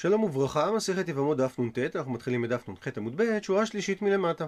שלום וברכה, מסכת יבמות דף נ"ט, אנחנו מתחילים בדף נ"ח עמוד ב', שורה שלישית מלמטה.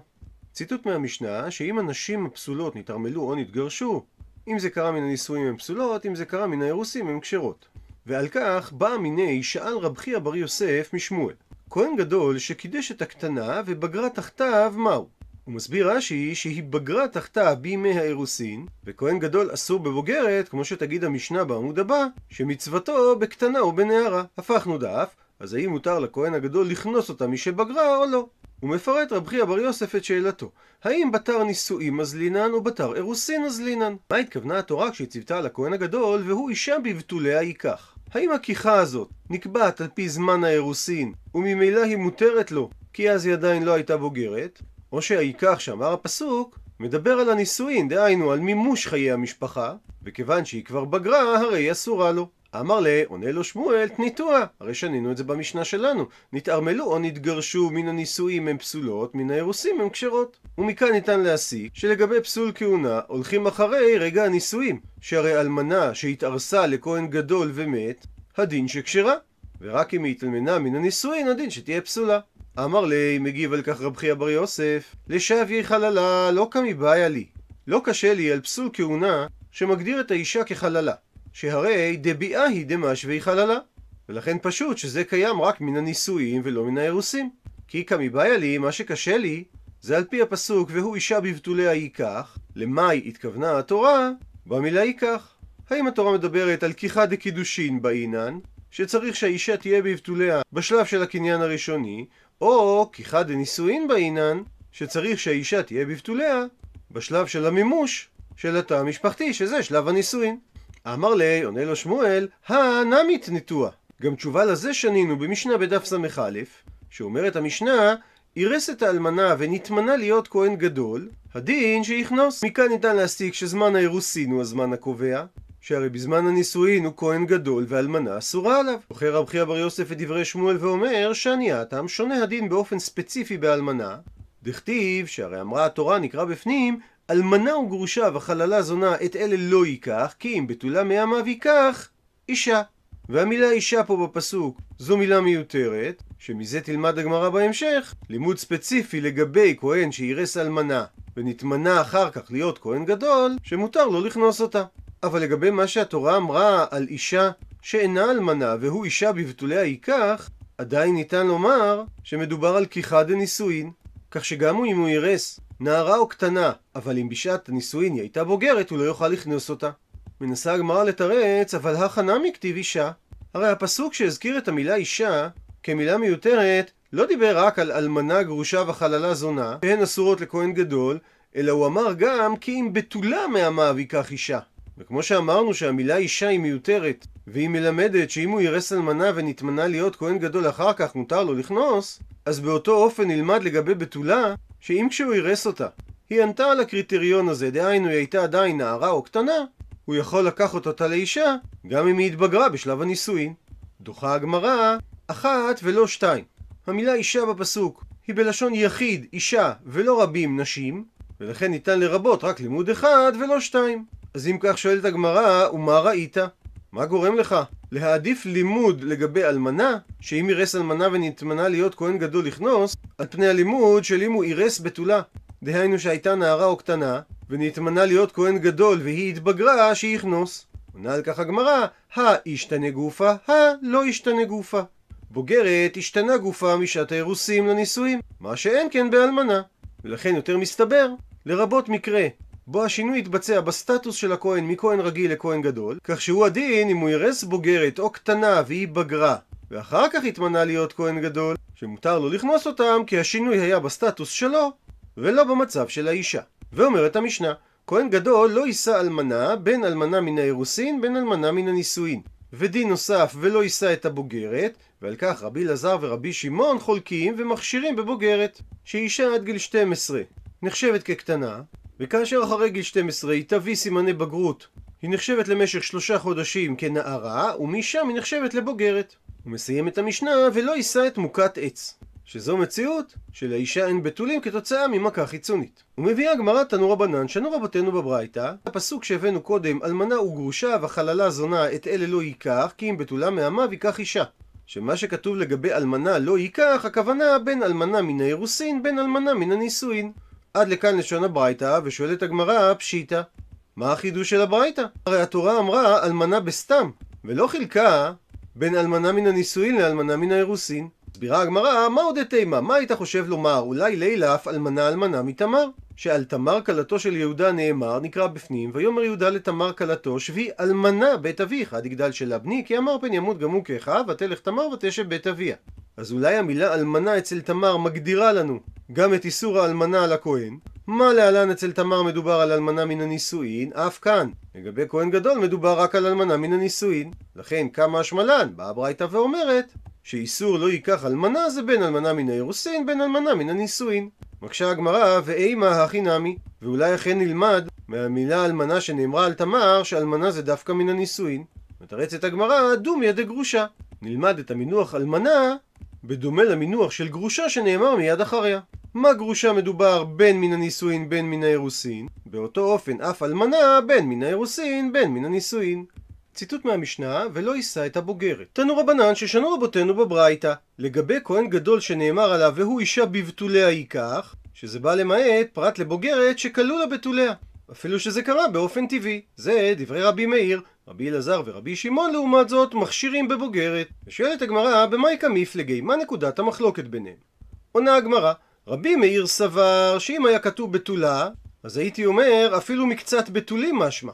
ציטוט מהמשנה, שאם הנשים הפסולות נתערמלו או נתגרשו, אם זה קרה מן הנישואים הן פסולות, אם זה קרה מן האירוסים הן כשרות. ועל כך בא מיני שאל רב חייא בר יוסף משמואל. כהן גדול שקידש את הקטנה ובגרה תחתיו מהו? הוא מסביר רש"י שהיא בגרה תחתיו בימי האירוסין, וכהן גדול אסור בבוגרת, כמו שתגיד המשנה בעמוד הבא, שמצוותו בקטנה או בנערה. הפכנו דף, אז האם מותר לכהן הגדול לכנוס אותה משבגרה או לא? הוא מפרט רב חייא בר יוסף את שאלתו, האם בתר נישואים מזלינן או בתר אירוסין מזלינן? מה התכוונה התורה כשהיא ציוותה על הכהן הגדול והוא אישה בבתוליה ייקח? האם הכיחה הזאת נקבעת על פי זמן האירוסין וממילא היא מותרת לו כי אז היא עדיין לא הייתה בוגרת? או שהייקח שאמר הפסוק מדבר על הנישואין, דהיינו על מימוש חיי המשפחה, וכיוון שהיא כבר בגרה, הרי היא אסורה לו. אמר לה, עונה לו שמואל, תניתוה. הרי שנינו את זה במשנה שלנו. נתערמלו או נתגרשו מן הנישואים הם פסולות, מן האירוסים הם כשרות. ומכאן ניתן להסיק שלגבי פסול כהונה הולכים אחרי רגע הנישואים, שהרי אלמנה שהתארסה לכהן גדול ומת, הדין שכשרה. ורק אם היא התאלמנה מן הנישואין, הדין שתהיה פסולה. אמר לי, מגיב על כך רב חייא בר יוסף, לשבי חללה לא כמי בעיה לי. לא קשה לי על פסול כהונה שמגדיר את האישה כחללה. שהרי דביעה היא דמשווה חללה. ולכן פשוט שזה קיים רק מן הנישואים ולא מן האירוסים. כי כמי בעיה לי, מה שקשה לי, זה על פי הפסוק והוא אישה בבתוליה ייקח, למאי התכוונה התורה, במילה ייקח. האם התורה מדברת על כיחה דקידושין באינן, שצריך שהאישה תהיה בבתוליה בשלב של הקניין הראשוני, או כיחה דנישואין באינן, שצריך שהאישה תהיה בבתוליה בשלב של המימוש של התא המשפחתי, שזה שלב הנישואין. אמר לי, עונה לו שמואל, הנמית נטוע. גם תשובה לזה שנינו במשנה בדף ס"א, שאומרת המשנה, אירס את האלמנה ונתמנה להיות כהן גדול, הדין שיכנוס. מכאן ניתן להסיק שזמן האירוסין הוא הזמן הקובע, שהרי בזמן הנישואין הוא כהן גדול ואלמנה אסורה עליו. זוכר רב חייא בר יוסף את דברי שמואל ואומר שאני הטעם שונה הדין באופן ספציפי באלמנה, דכתיב שהרי אמרה התורה נקרא בפנים אלמנה וגרושה וחללה זונה את אלה לא ייקח כי אם בתולה מימיו ייקח אישה. והמילה אישה פה בפסוק זו מילה מיותרת שמזה תלמד הגמרא בהמשך לימוד ספציפי לגבי כהן שאירס אלמנה ונתמנה אחר כך להיות כהן גדול שמותר לו לכנוס אותה. אבל לגבי מה שהתורה אמרה על אישה שאינה אלמנה והוא אישה בבתוליה ייקח, עדיין ניתן לומר שמדובר על כיחה דנישואין. כך שגם אם הוא אירס נערה או קטנה, אבל אם בשעת הנישואין היא הייתה בוגרת, הוא לא יוכל לכנוס אותה. מנסה הגמרא לתרץ, אבל הכנה מכתיב אישה. הרי הפסוק שהזכיר את המילה אישה כמילה מיותרת לא דיבר רק על אלמנה, גרושה וחללה זונה, שהן אסורות לכהן גדול, אלא הוא אמר גם כי אם בתולה מהמאו ייקח אישה. וכמו שאמרנו שהמילה אישה היא מיותרת, והיא מלמדת שאם הוא ירס אלמנה ונתמנה להיות כהן גדול אחר כך מותר לו לכנוס, אז באותו אופן נלמד לגבי בתולה, שאם כשהוא ירס אותה, היא ענתה על הקריטריון הזה, דהיינו היא הייתה עדיין נערה או קטנה, הוא יכול לקחת אותה לאישה, גם אם היא התבגרה בשלב הנישואין. דוחה הגמרא, אחת ולא שתיים. המילה אישה בפסוק היא בלשון יחיד, אישה, ולא רבים, נשים, ולכן ניתן לרבות רק לימוד אחד ולא שתיים. אז אם כך שואלת הגמרא, ומה ראית? מה גורם לך להעדיף לימוד לגבי אלמנה, שאם אירס אלמנה ונתמנה להיות כהן גדול לכנוס, על פני הלימוד של אם הוא אירס בתולה. דהיינו שהייתה נערה או קטנה, ונתמנה להיות כהן גדול והיא התבגרה, שיכנוס. עונה על כך הגמרא, השתנה גופה, לא השתנה גופה. בוגרת השתנה גופה משעת האירוסים לנישואים, מה שאין כן באלמנה. ולכן יותר מסתבר, לרבות מקרה בו השינוי יתבצע בסטטוס של הכהן מכהן רגיל לכהן גדול, כך שהוא הדין אם הוא ירס בוגרת או קטנה והיא בגרה, ואחר כך התמנה להיות כהן גדול, שמותר לו לכנוס אותם כי השינוי היה בסטטוס שלו, ולא במצב של האישה. ואומרת המשנה, כהן גדול לא יישא אלמנה בין אלמנה מן האירוסין בין אלמנה מן הנישואין. ודין נוסף ולא יישא את הבוגרת, ועל כך רבי אלעזר ורבי שמעון חולקים ומכשירים בבוגרת, שאישה עד גיל 12 נחשבת כקטנה, וכאשר אחרי גיל 12 היא תביא סימני בגרות, היא נחשבת למשך שלושה חודשים כנערה, ומשם היא נחשבת לבוגרת. הוא מסיים את המשנה ולא יישא את מוכת עץ. שזו מציאות שלאישה אין בתולים כתוצאה ממכה חיצונית. ומביאה הגמרא תנו רבנן שנו רבותינו בברייתא, הפסוק שהבאנו קודם, אלמנה וגרושה וחללה זונה את אלה לא ייקח, כי אם בתולה מעמיו ייקח אישה. שמה שכתוב לגבי אלמנה לא ייקח, הכוונה בין אלמנה מן האירוסין, בין אלמנה מן הנישואין. עד לכאן לשון הברייתא, ושואלת הגמרא, פשיטא. מה החידוש של הברייתא? הרי התורה אמרה אלמנה בסתם, ולא חילקה בין אלמנה מן הנישואין לאלמנה מן האירוסין. מסבירה הגמרא, מה עוד תימה? מה היית חושב לומר? אולי לילה אף אלמנה אלמנה מתמר? שעל תמר כלתו של יהודה נאמר, נקרא בפנים, ויאמר יהודה לתמר כלתו, שבי אלמנה בית אביך, עד יגדל של בני, כי אמר פן ימות גם הוא כאחיו, ותלך תמר ותשב בית אביה. אז אולי המילה אלמנה אצל תמר מגדירה לנו גם את איסור האלמנה על הכהן? מה להלן אצל תמר מדובר על אלמנה מן הנישואין? אף כאן. לגבי כהן גדול מדובר רק על אלמנה מן הנישואין. לכן כמה השמלן, באה הברייתא ואומרת שאיסור לא ייקח אלמנה זה בין אלמנה מן האירוסין בין אלמנה מן הנישואין. מקשה הגמרא ואימה הכי נמי ואולי אכן נלמד מהמילה אלמנה שנאמרה על תמר שאלמנה זה דווקא מן הנישואין. מתרצת הגמרא דומיה דגרושה נלמד את המינוח אלמנה בדומה למינוח של גרושה שנאמר מיד אחריה. מה גרושה מדובר בין מן הנישואין בין מן האירוסין? באותו אופן אף אלמנה בין מן האירוסין בין מן הנישואין. ציטוט מהמשנה, ולא יישא את הבוגרת. תנו רבנן ששנו רבותינו בברייתא, לגבי כהן גדול שנאמר עליו והוא אישה בבתוליה ייקח, שזה בא למעט פרט לבוגרת שכלו לה בתוליה. אפילו שזה קרה באופן טבעי. זה דברי רבי מאיר, רבי אלעזר ורבי שמעון לעומת זאת מכשירים בבוגרת. ושואלת הגמרא, במאיקה מפלגי, מה נקודת המחלוקת ביניהם? עונה הגמרא, רבי מאיר סבר שאם היה כתוב בתולה, אז הייתי אומר אפילו מקצת בתולים משמע.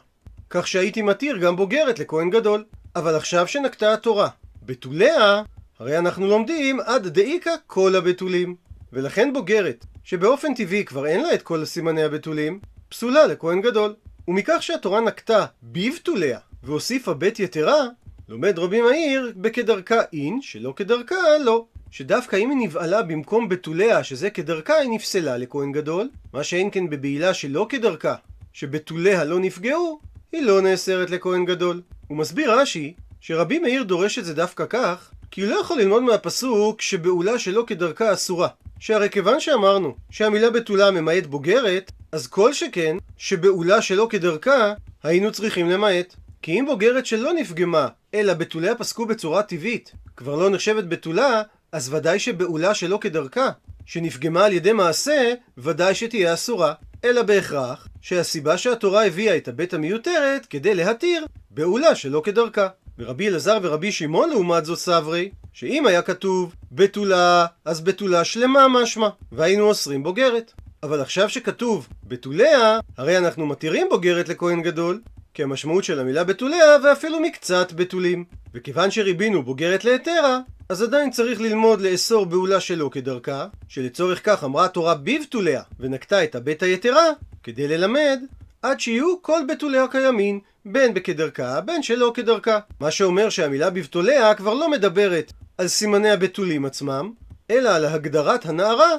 כך שהייתי מתיר גם בוגרת לכהן גדול. אבל עכשיו שנקטה התורה בתוליה, הרי אנחנו לומדים עד דאיקה כל הבתולים. ולכן בוגרת, שבאופן טבעי כבר אין לה את כל סימני הבתולים, פסולה לכהן גדול. ומכך שהתורה נקטה בבתוליה והוסיפה בית יתרה, לומד רבי מאיר בכדרכה אין, שלא כדרכה לא. שדווקא אם היא נבעלה במקום בתוליה, שזה כדרכה, היא נפסלה לכהן גדול, מה שאין כן בבעילה שלא כדרכה, שבתוליה לא נפגעו, היא לא נאסרת לכהן גדול. הוא מסביר רש"י שרבי מאיר דורש את זה דווקא כך, כי הוא לא יכול ללמוד מהפסוק שבעולה שלא כדרכה אסורה. שהרי כיוון שאמרנו שהמילה בתולה ממעט בוגרת, אז כל שכן שבעולה שלא כדרכה היינו צריכים למעט. כי אם בוגרת שלא נפגמה, אלא בתוליה פסקו בצורה טבעית, כבר לא נחשבת בתולה, אז ודאי שבעולה שלא כדרכה, שנפגמה על ידי מעשה, ודאי שתהיה אסורה. אלא בהכרח שהסיבה שהתורה הביאה את הבית המיותרת כדי להתיר בעולה שלא כדרכה. ורבי אלעזר ורבי שמעון לעומת זאת סברי, שאם היה כתוב בתולה, אז בתולה שלמה משמע, והיינו אוסרים בוגרת. אבל עכשיו שכתוב בתוליה, הרי אנחנו מתירים בוגרת לכהן גדול, כי המשמעות של המילה בתוליה ואפילו מקצת בתולים. וכיוון שריבינו בוגרת להיתרה, אז עדיין צריך ללמוד לאסור בעולה שלא כדרכה, שלצורך כך אמרה התורה בבתוליה, ונקטה את הבית היתרה, כדי ללמד עד שיהיו כל בתוליה הקיימים, בין בכדרכה, בין שלא כדרכה. מה שאומר שהמילה בבתוליה כבר לא מדברת על סימני הבתולים עצמם, אלא על הגדרת הנערה,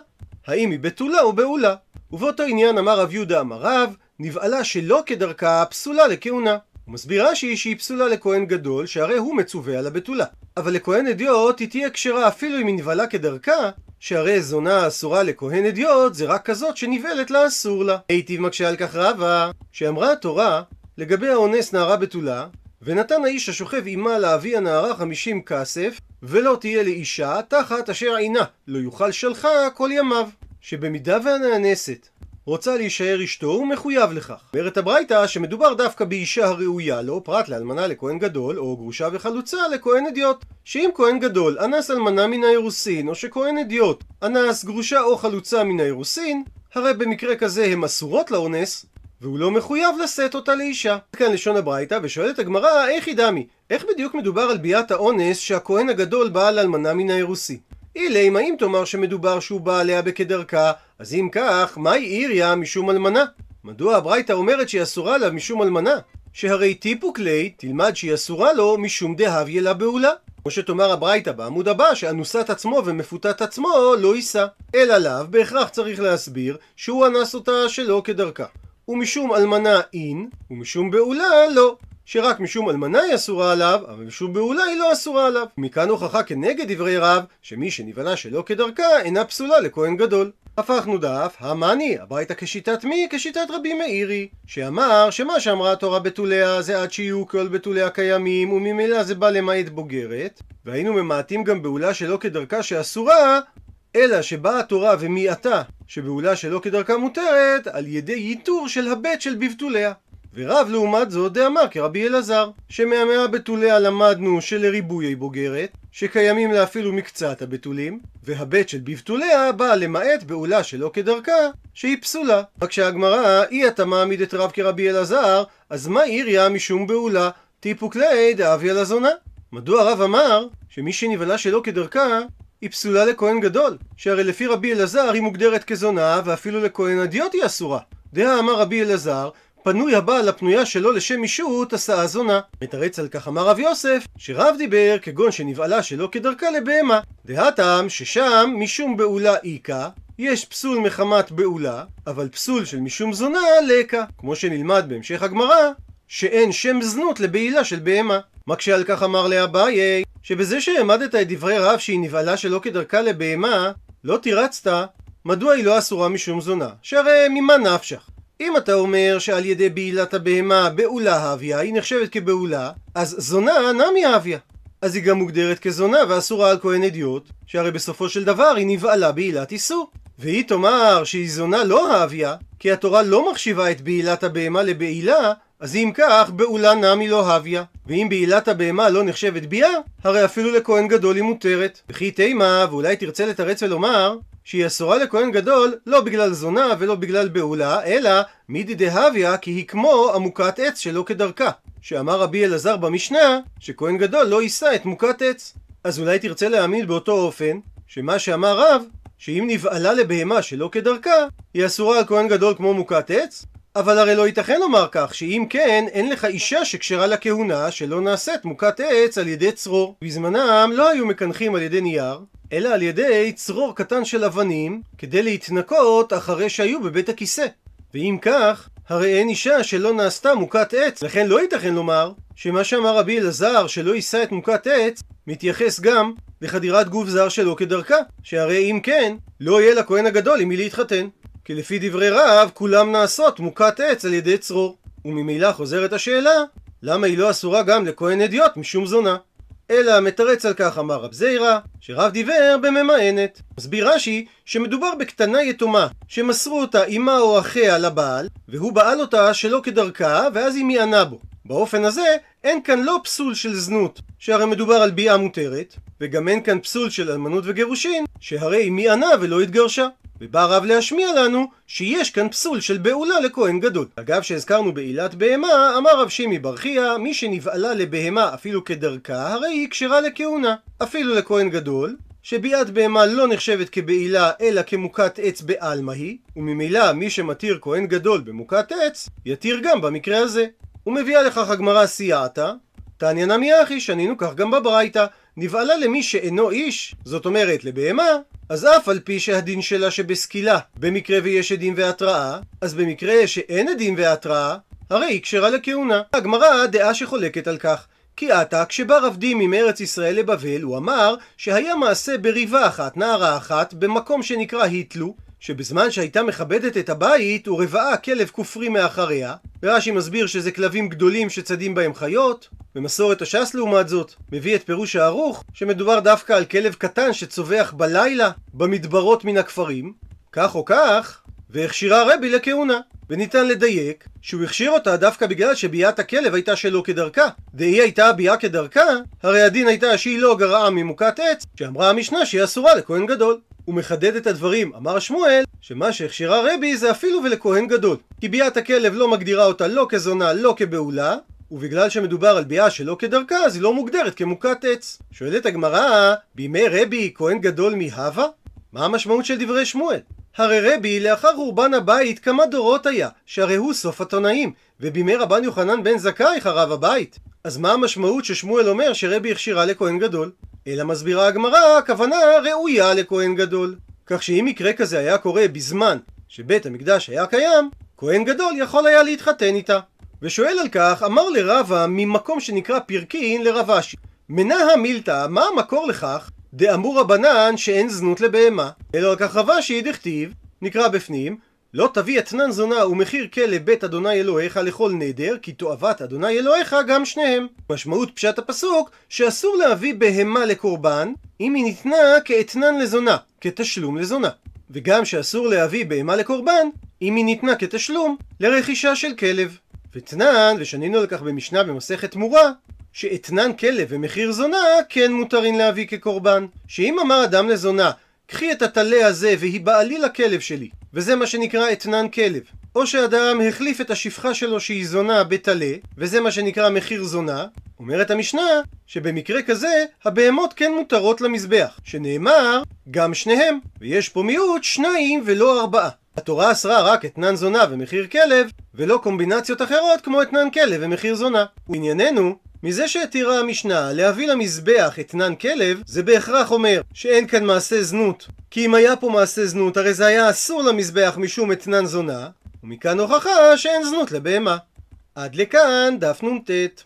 האם היא בתולה או בעולה. ובאותו עניין אמר רב יהודה אמר רב, נבעלה שלא כדרכה פסולה לכהונה. הוא מסביר רש"י שהיא פסולה לכהן גדול, שהרי הוא מצווה על הבתולה. אבל לכהן אדיוט היא תהיה כשרה אפילו אם היא נבעלה כדרכה, שהרי זונה אסורה לכהן אדיוט זה רק כזאת שנבעלת לה אסור לה. היטיב מקשה על כך רבה, שאמרה התורה לגבי האונס נערה בתולה, ונתן האיש השוכב עמה לאבי הנערה חמישים כסף, ולא תהיה לאישה תחת אשר עינה, לא יוכל שלחה כל ימיו. שבמידה והנאנסת רוצה להישאר אשתו, הוא מחויב לכך. אומרת הברייתא שמדובר דווקא באישה הראויה לו, פרט לאלמנה לכהן גדול, או גרושה וחלוצה לכהן אדיוט. שאם כהן גדול אנס אלמנה מן האירוסין, או שכהן אדיוט אנס גרושה או חלוצה מן האירוסין, הרי במקרה כזה הן אסורות לאונס, והוא לא מחויב לשאת אותה לאישה. כאן לשון הברייתא, ושואלת הגמרא, איך היא דמי? איך בדיוק מדובר על ביאת האונס שהכהן הגדול בא לאלמנה מן האירוסין? אילי, מה אם תאמר שמדובר שהוא בא עליה בכדרכה, אז אם כך, מהי איריה משום אלמנה? מדוע הברייתא אומרת שהיא אסורה לה משום אלמנה? שהרי טיפוק ליה, תלמד שהיא אסורה לו משום דהביה לה בעולה. כמו שתאמר הברייתא בעמוד הבא, שאנוסת עצמו ומפותת עצמו לא יישא. אלא לאו, בהכרח צריך להסביר שהוא אנס אותה שלא כדרכה. ומשום אלמנה אין, ומשום בעולה לא. שרק משום אלמנה היא אסורה עליו, אבל משום בעולה היא לא אסורה עליו. מכאן הוכחה כנגד דברי רב, שמי שנבהלה שלא כדרכה, אינה פסולה לכהן גדול. הפכנו דף, המאני, הברייתא כשיטת מי? כשיטת רבי מאירי, שאמר שמה שאמרה התורה בתוליה זה עד שיהיו כל בתוליה קיימים, וממילא זה בא למעט בוגרת, והיינו ממעטים גם בעולה שלא כדרכה שאסורה, אלא שבאה התורה ומיעטה שבעולה שלא כדרכה מותרת, על ידי ייתור של הבט של בבתוליה. ורב לעומת זאת דאמר כרבי אלעזר, שמהמאה בתוליה למדנו שלריבויי בוגרת, שקיימים לה אפילו מקצת הבתולים, והבית של בבתוליה באה למעט בעולה שלא כדרכה, שהיא פסולה. רק שהגמרא, אי אתה מעמיד את רב כרבי אלעזר, אז מה עיריה משום בעולה? טיפוק ליה דאבי על הזונה. מדוע הרב אמר שמי שנבהלה שלא כדרכה, היא פסולה לכהן גדול, שהרי לפי רבי אלעזר היא מוגדרת כזונה, ואפילו לכהן הדיוט היא אסורה. דהה אמר רבי אלעזר, פנוי הבעל הפנויה שלו לשם אישות עשה הזונה. מתרץ על כך אמר רב יוסף, שרב דיבר כגון שנבעלה שלא כדרכה לבהמה. דהתם ששם משום בעולה איכה, יש פסול מחמת בעולה, אבל פסול של משום זונה לקה. כמו שנלמד בהמשך הגמרא, שאין שם זנות לבעילה של בהמה. מקשה על כך אמר לאביי, שבזה שהעמדת את דברי רב שהיא נבעלה שלא כדרכה לבהמה, לא תירצת מדוע היא לא אסורה משום זונה, שהרי ממה נפשך? אם אתה אומר שעל ידי בעילת הבהמה בעולה האביה היא נחשבת כבעולה, אז זונה נמי האביה. אז היא גם מוגדרת כזונה ואסורה על כהן אדיוט, שהרי בסופו של דבר היא נבעלה בעילת איסור. והיא תאמר שהיא זונה לא האביה, כי התורה לא מחשיבה את בעילת הבהמה לבעילה, אז אם כך, בעולה נמי לא הביה. ואם בעילת הבהמה לא נחשבת ביאה, הרי אפילו לכהן גדול היא מותרת. וכי תימה, ואולי תרצה לתרץ ולומר, שהיא אסורה לכהן גדול לא בגלל זונה ולא בגלל בעולה, אלא מידי דהביה כי היא כמו עמוקת עץ שלא כדרכה. שאמר רבי אלעזר במשנה, שכהן גדול לא יישא את מוקת עץ. אז אולי תרצה להאמין באותו אופן, שמה שאמר רב, שאם נבעלה לבהמה שלא כדרכה, היא אסורה על כהן גדול כמו מוקת עץ, אבל הרי לא ייתכן לומר כך, שאם כן, אין לך אישה שקשרה לכהונה שלא נעשית מוכת עץ על ידי צרור. בזמנם לא היו מקנחים על ידי נייר, אלא על ידי צרור קטן של אבנים, כדי להתנקות אחרי שהיו בבית הכיסא. ואם כך, הרי אין אישה שלא נעשתה מוכת עץ, לכן לא ייתכן לומר שמה שאמר רבי אלעזר שלא יישא את מוכת עץ, מתייחס גם לחדירת גוף זר שלא כדרכה, שהרי אם כן, לא יהיה לכהן הגדול עם מי להתחתן. כי לפי דברי רב, כולם נעשות מוכת עץ על ידי צרור. וממילא חוזרת השאלה, למה היא לא אסורה גם לכהן אדיוט משום זונה? אלא מתרץ על כך אמר רב זיירא, שרב דיבר בממאנת. מסביר רש"י שמדובר בקטנה יתומה, שמסרו אותה אמה או אחיה לבעל, והוא בעל אותה שלא כדרכה, ואז היא מיענה בו. באופן הזה, אין כאן לא פסול של זנות, שהרי מדובר על ביאה מותרת, וגם אין כאן פסול של אלמנות וגירושין, שהרי היא מיענה ולא התגרשה. ובא הרב להשמיע לנו שיש כאן פסול של בעולה לכהן גדול. אגב שהזכרנו בעילת בהמה, אמר רב שימי בר חייא, מי שנבעלה לבהמה אפילו כדרכה, הרי היא כשרה לכהונה. אפילו לכהן גדול, שביאת בהמה לא נחשבת כבעילה אלא כמוכת עץ בעלמא היא, וממילא מי שמתיר כהן גדול במוכת עץ, יתיר גם במקרה הזה. ומביאה לכך הגמרא סייעתא, תניא נמי שנינו כך גם בברייתא, נבעלה למי שאינו איש, זאת אומרת לבהמה, אז אף על פי שהדין שלה שבסקילה, במקרה ויש עדים והתראה, אז במקרה שאין עדים והתראה, הרי היא כשרה לכהונה. הגמרא דעה שחולקת על כך. כי עתה, כשבא רב דימי מארץ ישראל לבבל, הוא אמר שהיה מעשה בריבה אחת, נערה אחת, במקום שנקרא היטלו, שבזמן שהייתה מכבדת את הבית, הוא רבעה כלב כופרי מאחריה, ורש"י מסביר שזה כלבים גדולים שצדים בהם חיות, במסורת הש"ס לעומת זאת, מביא את פירוש הערוך, שמדובר דווקא על כלב קטן שצווח בלילה במדברות מן הכפרים, כך או כך, והכשירה רבי לכהונה. וניתן לדייק שהוא הכשיר אותה דווקא בגלל שביאת הכלב הייתה שלא כדרכה. דהי הייתה ביאה כדרכה, הרי הדין הייתה שהיא לא גרעה ממוכת עץ, שאמרה המשנה שהיא אסורה לכהן גדול. הוא מחדד את הדברים, אמר שמואל, שמה שהכשירה רבי זה אפילו ולכהן גדול. כי ביאת הכלב לא מגדירה אותה לא כזונה, לא כבעולה, ובגלל שמדובר על ביאה שלא כדרכה, אז היא לא מוגדרת כמוכת עץ. שואלת הגמרא, בימי רבי כהן גדול מהווה? מה המשמעות של דברי שמואל? הרי רבי לאחר חורבן הבית כמה דורות היה, שהרי הוא סוף התונאים, ובימי רבן יוחנן בן זכאי חרב הבית. אז מה המשמעות ששמואל אומר שרבי הכשירה לכהן גדול? אלא מסבירה הגמרא, הכוונה ראויה לכהן גדול. כך שאם מקרה כזה היה קורה בזמן שבית המקדש היה קיים, כהן גדול יכול היה להתחתן איתה. ושואל על כך, אמר לרבה ממקום שנקרא פרקין לרב אשי. מנהה מילתא, מה המקור לכך? דאמור רבנן שאין זנות לבהמה. אלא על כך רב אשי דכתיב, נקרא בפנים, לא תביא אתנן זונה ומחיר כלב בית אדוני אלוהיך לכל נדר, כי תועבת אדוני אלוהיך גם שניהם. משמעות פשט הפסוק, שאסור להביא בהמה לקורבן, אם היא ניתנה כאתנן לזונה, כתשלום לזונה. וגם שאסור להביא בהמה לקורבן, אם היא ניתנה כתשלום לרכישה של כלב. ותנן, ושנינו על כך במשנה במסכת תמורה, שאתנן כלב ומחיר זונה כן מותרין להביא כקורבן. שאם אמר אדם לזונה, קחי את הטלה הזה והיא בעלי לכלב שלי, וזה מה שנקרא אתנן כלב. או שאדם החליף את השפחה שלו שהיא זונה בטלה, וזה מה שנקרא מחיר זונה, אומרת המשנה שבמקרה כזה הבהמות כן מותרות למזבח, שנאמר גם שניהם, ויש פה מיעוט שניים ולא ארבעה. התורה אסרה רק אתנן זונה ומחיר כלב, ולא קומבינציות אחרות כמו אתנן כלב ומחיר זונה. וענייננו, מזה שהתירה המשנה להביא למזבח אתנן כלב, זה בהכרח אומר שאין כאן מעשה זנות. כי אם היה פה מעשה זנות, הרי זה היה אסור למזבח משום אתנן זונה, ומכאן הוכחה שאין זנות לבהמה. עד לכאן דף נ"ט.